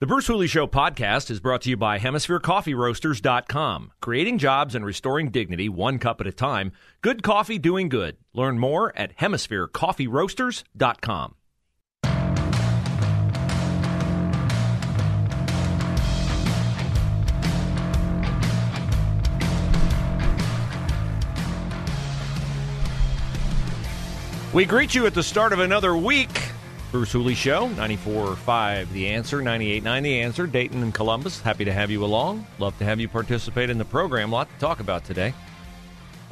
The Bruce Hooley Show podcast is brought to you by HemisphereCoffeeRoasters.com. Creating jobs and restoring dignity one cup at a time. Good coffee doing good. Learn more at HemisphereCoffeeRoasters.com. We greet you at the start of another week. Bruce Hooley Show, 94.5 The Answer, 98.9 The Answer, Dayton and Columbus. Happy to have you along. Love to have you participate in the program. A lot to talk about today.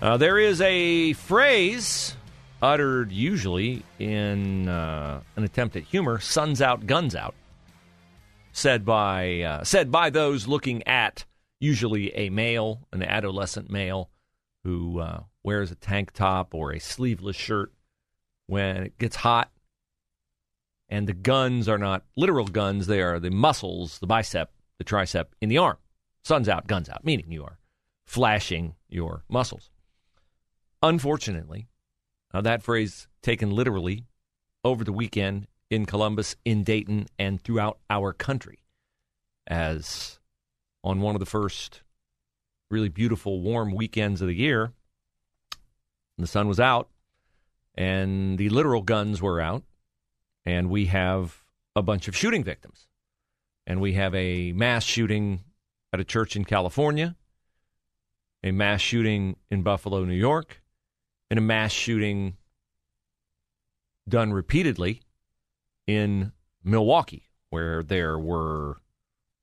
Uh, there is a phrase uttered usually in uh, an attempt at humor, suns out, guns out, said by, uh, said by those looking at usually a male, an adolescent male, who uh, wears a tank top or a sleeveless shirt when it gets hot and the guns are not literal guns, they are the muscles, the bicep, the tricep in the arm. Sun's out, guns out, meaning you are flashing your muscles. Unfortunately, that phrase taken literally over the weekend in Columbus, in Dayton, and throughout our country, as on one of the first really beautiful, warm weekends of the year, the sun was out and the literal guns were out, and we have a bunch of shooting victims. And we have a mass shooting at a church in California, a mass shooting in Buffalo, New York, and a mass shooting done repeatedly in Milwaukee, where there were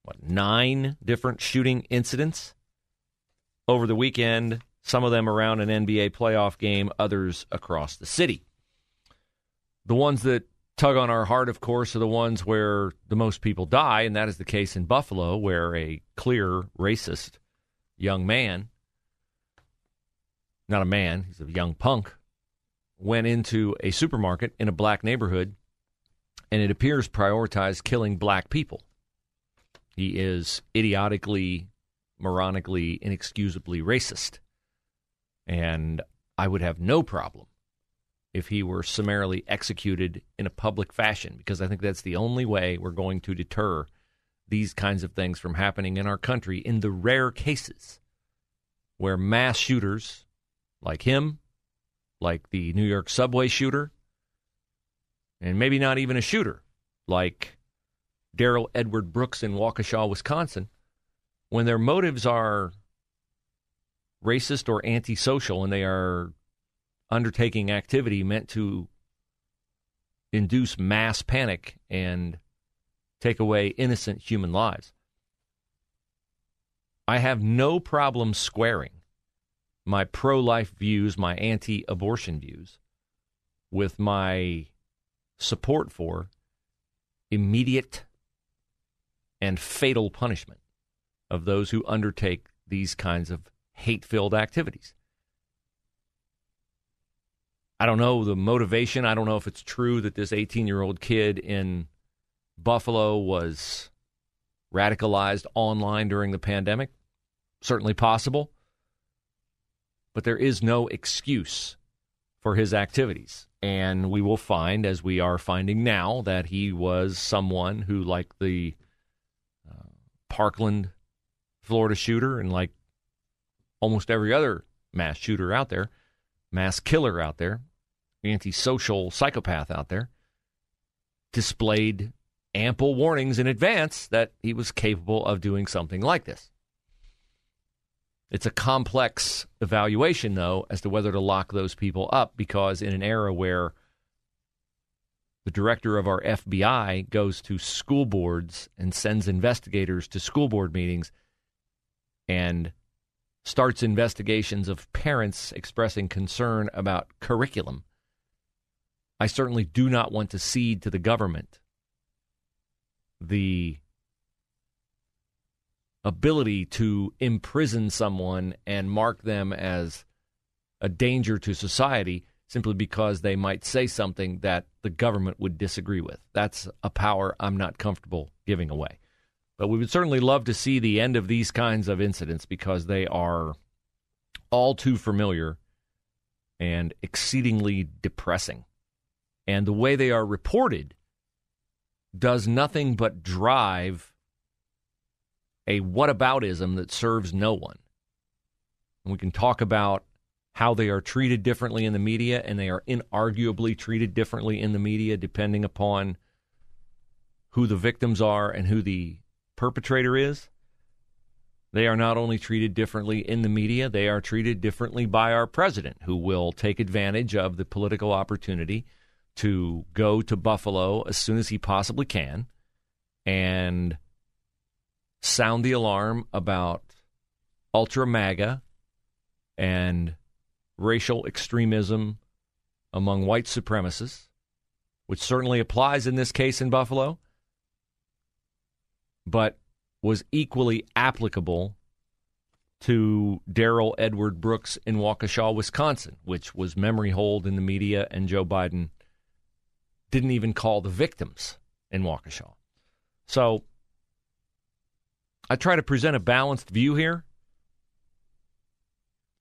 what nine different shooting incidents over the weekend some of them around an NBA playoff game, others across the city. The ones that tug on our heart, of course, are the ones where the most people die, and that is the case in Buffalo, where a clear racist young man, not a man, he's a young punk, went into a supermarket in a black neighborhood, and it appears prioritized killing black people. He is idiotically, moronically, inexcusably racist. And I would have no problem if he were summarily executed in a public fashion, because I think that's the only way we're going to deter these kinds of things from happening in our country in the rare cases where mass shooters like him, like the New York subway shooter, and maybe not even a shooter like Darrell Edward Brooks in Waukesha, Wisconsin, when their motives are racist or antisocial and they are undertaking activity meant to induce mass panic and take away innocent human lives. I have no problem squaring my pro life views, my anti abortion views, with my support for immediate and fatal punishment of those who undertake these kinds of hate filled activities. I don't know the motivation. I don't know if it's true that this 18 year old kid in Buffalo was radicalized online during the pandemic. Certainly possible. But there is no excuse for his activities. And we will find, as we are finding now, that he was someone who, like the uh, Parkland, Florida shooter, and like almost every other mass shooter out there, mass killer out there, antisocial psychopath out there, displayed ample warnings in advance that he was capable of doing something like this. It's a complex evaluation, though, as to whether to lock those people up because in an era where the director of our FBI goes to school boards and sends investigators to school board meetings and starts investigations of parents expressing concern about curriculum. I certainly do not want to cede to the government the ability to imprison someone and mark them as a danger to society simply because they might say something that the government would disagree with. That's a power I'm not comfortable giving away. But we would certainly love to see the end of these kinds of incidents because they are all too familiar and exceedingly depressing. And the way they are reported does nothing but drive a whataboutism that serves no one. And we can talk about how they are treated differently in the media, and they are inarguably treated differently in the media depending upon who the victims are and who the perpetrator is. They are not only treated differently in the media, they are treated differently by our president, who will take advantage of the political opportunity to go to Buffalo as soon as he possibly can and sound the alarm about ultra MAGA and racial extremism among white supremacists, which certainly applies in this case in Buffalo, but was equally applicable to Darrell Edward Brooks in Waukesha, Wisconsin, which was memory hold in the media, and Joe Biden didn't even call the victims in Waukesha. So I try to present a balanced view here.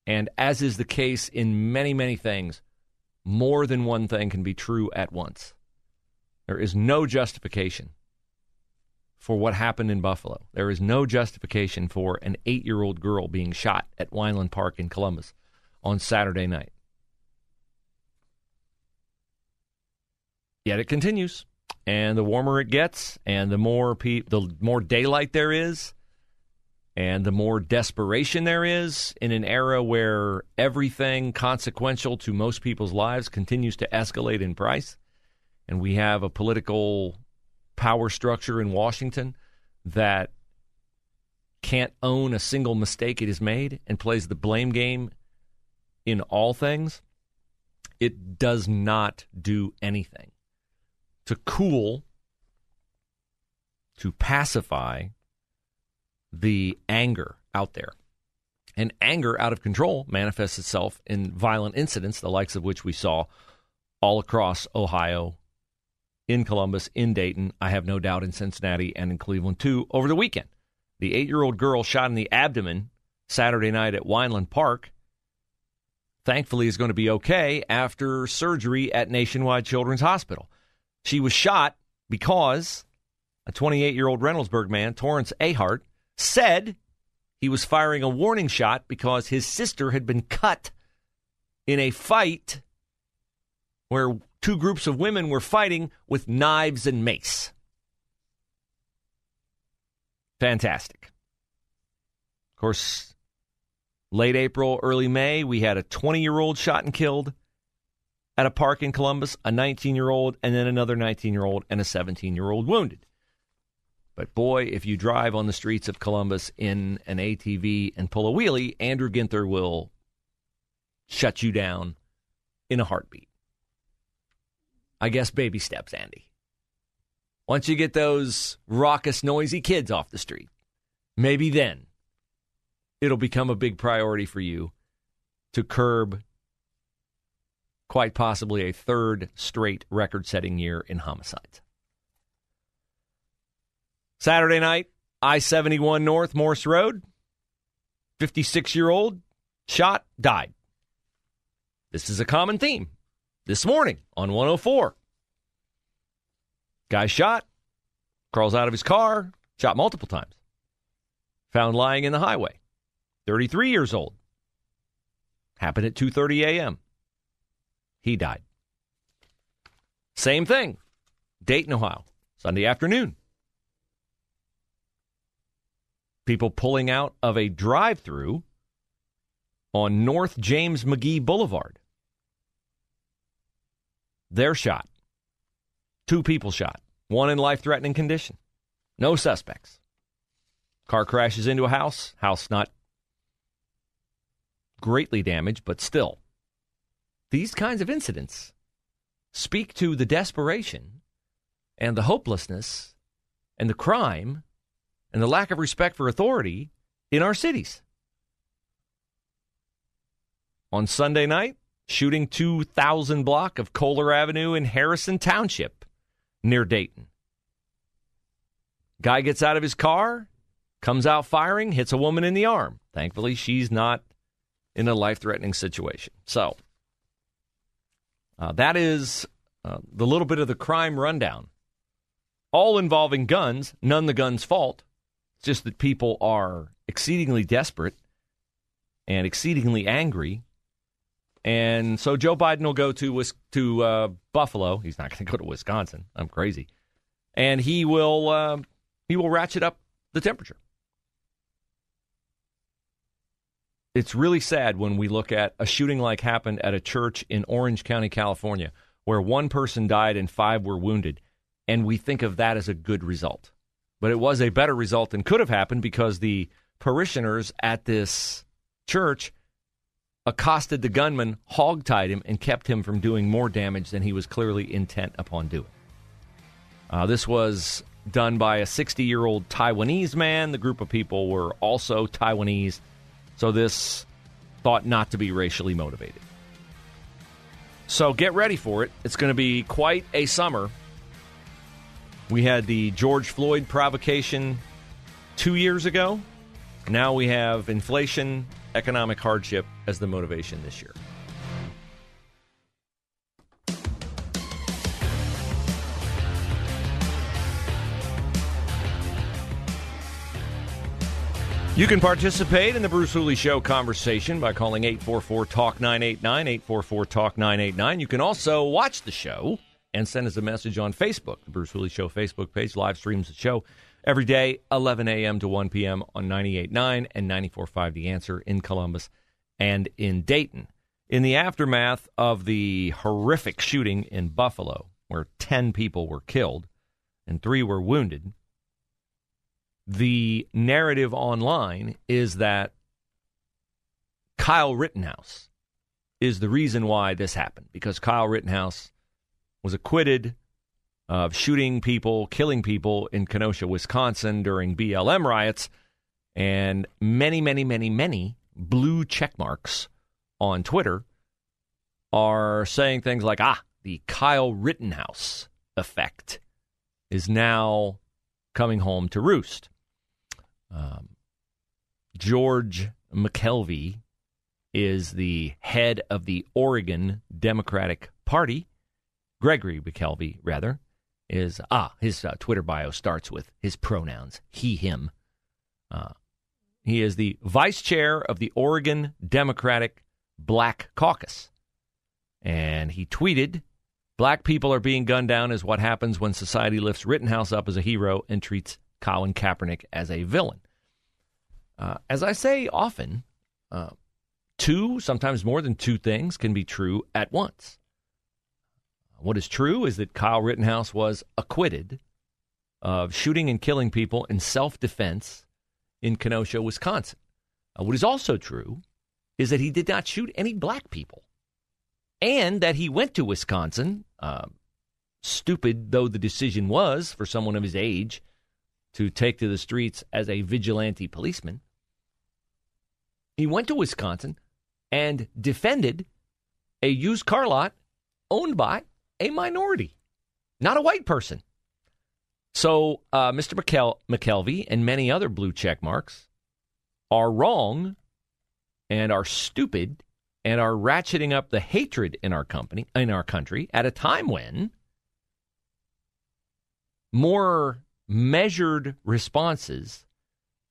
And as is the case in many, many things, more than one thing can be true at once. There is no justification for what happened in Buffalo. There is no justification for an eight year old girl being shot at Wineland Park in Columbus on Saturday night. Yet it continues. And the warmer it gets, and the more pe- the more daylight there is, and the more desperation there is in an era where everything consequential to most people's lives continues to escalate in price, and we have a political power structure in Washington that can't own a single mistake it has made and plays the blame game in all things, it does not do anything to cool, to pacify the anger out there. And anger out of control manifests itself in violent incidents, the likes of which we saw all across Ohio, in Columbus, in Dayton, I have no doubt in Cincinnati and in Cleveland too over the weekend. The eight year old girl shot in the abdomen Saturday night at Wineland Park thankfully is going to be okay after surgery at Nationwide Children's Hospital. She was shot because a 28 year old Reynoldsburg man, Torrance Ahart, said he was firing a warning shot because his sister had been cut in a fight where two groups of women were fighting with knives and mace. Fantastic. Of course, late April, early May, we had a 20 year old shot and killed at a park in Columbus, a 19 year old, and then another 19 year old and a 17 year old wounded. But boy, if you drive on the streets of Columbus in an ATV and pull a wheelie, Andrew Ginther will shut you down in a heartbeat. I guess baby steps, Andy. Once you get those raucous, noisy kids off the street, maybe then it'll become a big priority for you to curb quite possibly a third straight record setting year in homicides. Saturday night, I 71 North, Morse Road. 56 year old shot, died. This is a common theme this morning on 104. Guy shot, crawls out of his car, shot multiple times. Found lying in the highway. 33 years old. Happened at 2:30 a.m. He died. Same thing. Dayton, Ohio, Sunday afternoon. People pulling out of a drive through on North James McGee Boulevard. They're shot. Two people shot, one in life threatening condition. No suspects. Car crashes into a house, house not greatly damaged, but still these kinds of incidents speak to the desperation and the hopelessness and the crime and the lack of respect for authority in our cities. On Sunday night, shooting 2000 block of Kohler Avenue in Harrison Township near Dayton. Guy gets out of his car, comes out firing, hits a woman in the arm. Thankfully, she's not in a life threatening situation. So, uh, that is uh, the little bit of the crime rundown. All involving guns, none the gun's fault. It's just that people are exceedingly desperate and exceedingly angry. And so Joe Biden will go to to uh, Buffalo. He's not going to go to Wisconsin. I'm crazy. And he will uh, he will ratchet up the temperature. It's really sad when we look at a shooting like happened at a church in Orange County, California, where one person died and five were wounded, and we think of that as a good result. But it was a better result than could have happened because the parishioners at this church accosted the gunman, hogtied him, and kept him from doing more damage than he was clearly intent upon doing. Uh, this was done by a 60 year old Taiwanese man. The group of people were also Taiwanese. So this thought not to be racially motivated. So get ready for it. It's going to be quite a summer. We had the George Floyd provocation two years ago. Now we have inflation, economic hardship as the motivation this year. You can participate in the Bruce Hooley Show conversation by calling 844 Talk 989, 844 Talk 989. You can also watch the show and send us a message on Facebook. The Bruce Hooley Show Facebook page live streams the show every day, 11 a.m. to 1 p.m. on 98.9 and 94.5 The Answer in Columbus and in Dayton. In the aftermath of the horrific shooting in Buffalo, where 10 people were killed and three were wounded, the narrative online is that Kyle Rittenhouse is the reason why this happened because Kyle Rittenhouse was acquitted of shooting people, killing people in Kenosha, Wisconsin during BLM riots, and many, many, many, many blue check marks on Twitter are saying things like, ah, the Kyle Rittenhouse effect is now coming home to roost. Um, George McKelvey is the head of the Oregon Democratic Party. Gregory McKelvey, rather, is ah his uh, Twitter bio starts with his pronouns he him. Uh, he is the vice chair of the Oregon Democratic Black Caucus, and he tweeted. Black people are being gunned down is what happens when society lifts Rittenhouse up as a hero and treats Colin Kaepernick as a villain. Uh, as I say often, uh, two, sometimes more than two things can be true at once. What is true is that Kyle Rittenhouse was acquitted of shooting and killing people in self defense in Kenosha, Wisconsin. Uh, what is also true is that he did not shoot any black people and that he went to Wisconsin, uh, stupid though the decision was for someone of his age to take to the streets as a vigilante policeman. He went to Wisconsin and defended a used car lot owned by a minority, not a white person. So, uh, Mr. McKel- McKelvey and many other blue check marks are wrong and are stupid and are ratcheting up the hatred in our company in our country at a time when more measured responses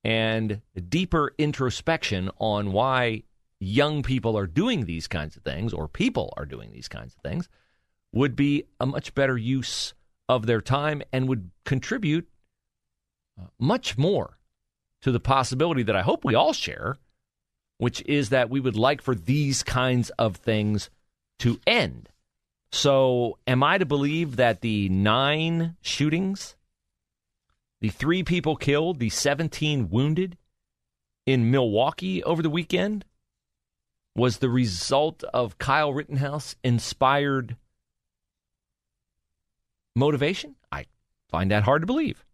and deeper introspection on why young people are doing these kinds of things or people are doing these kinds of things would be a much better use of their time and would contribute uh, much more to the possibility that I hope we all share, which is that we would like for these kinds of things to end. So, am I to believe that the nine shootings the three people killed, the 17 wounded in Milwaukee over the weekend was the result of Kyle Rittenhouse inspired motivation? I find that hard to believe.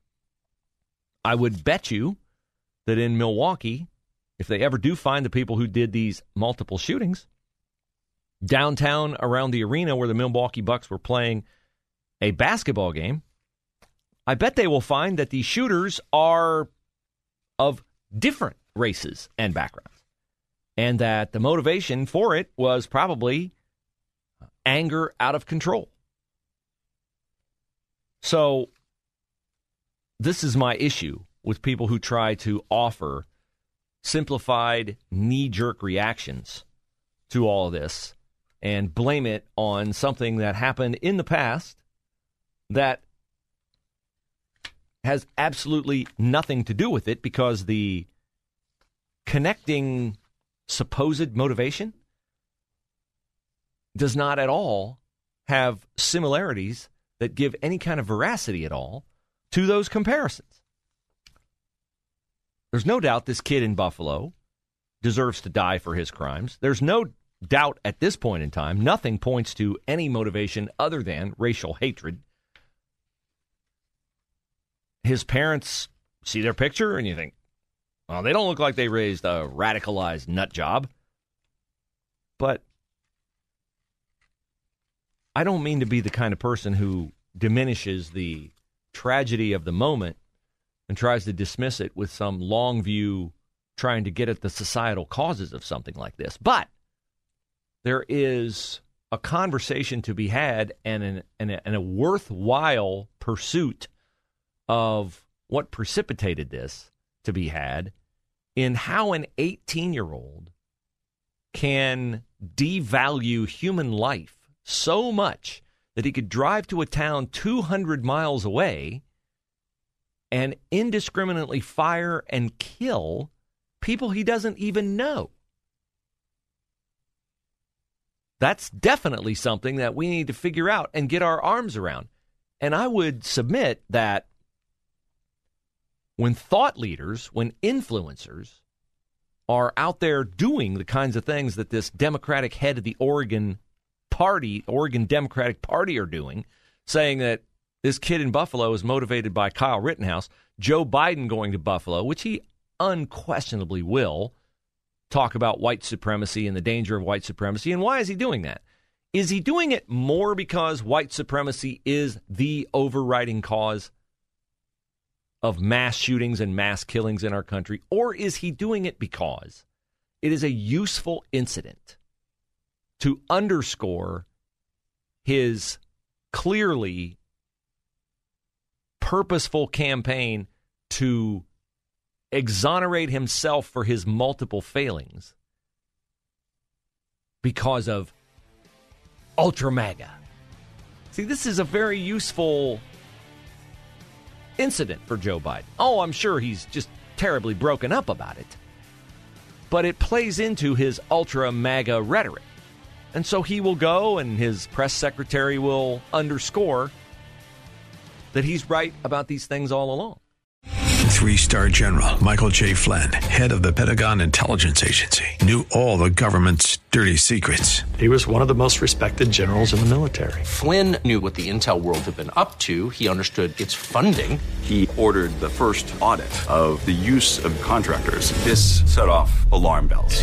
I would bet you that in Milwaukee, if they ever do find the people who did these multiple shootings, downtown around the arena where the Milwaukee Bucks were playing a basketball game, I bet they will find that the shooters are of different races and backgrounds. And that the motivation for it was probably anger out of control. So, this is my issue with people who try to offer simplified knee jerk reactions to all of this and blame it on something that happened in the past that has absolutely nothing to do with it because the connecting supposed motivation does not at all have similarities that give any kind of veracity at all to those comparisons. There's no doubt this kid in Buffalo deserves to die for his crimes. There's no doubt at this point in time, nothing points to any motivation other than racial hatred. His parents see their picture and you think, well, they don't look like they raised a radicalized nut job. But I don't mean to be the kind of person who diminishes the tragedy of the moment and tries to dismiss it with some long view trying to get at the societal causes of something like this. But there is a conversation to be had and, an, and, a, and a worthwhile pursuit of what precipitated this to be had in how an 18 year old can devalue human life so much that he could drive to a town 200 miles away and indiscriminately fire and kill people he doesn't even know. That's definitely something that we need to figure out and get our arms around. And I would submit that when thought leaders, when influencers are out there doing the kinds of things that this Democratic head of the Oregon Party, Oregon Democratic Party, are doing, saying that this kid in Buffalo is motivated by Kyle Rittenhouse, Joe Biden going to Buffalo, which he unquestionably will, talk about white supremacy and the danger of white supremacy. And why is he doing that? Is he doing it more because white supremacy is the overriding cause of mass shootings and mass killings in our country? Or is he doing it because it is a useful incident to underscore his clearly purposeful campaign to exonerate himself for his multiple failings because of Ultra MAGA. See, this is a very useful incident for Joe Biden. Oh, I'm sure he's just terribly broken up about it. But it plays into his Ultra MAGA rhetoric. And so he will go, and his press secretary will underscore that he's right about these things all along. Three star general Michael J. Flynn, head of the Pentagon Intelligence Agency, knew all the government's dirty secrets. He was one of the most respected generals in the military. Flynn knew what the intel world had been up to, he understood its funding. He ordered the first audit of the use of contractors. This set off alarm bells.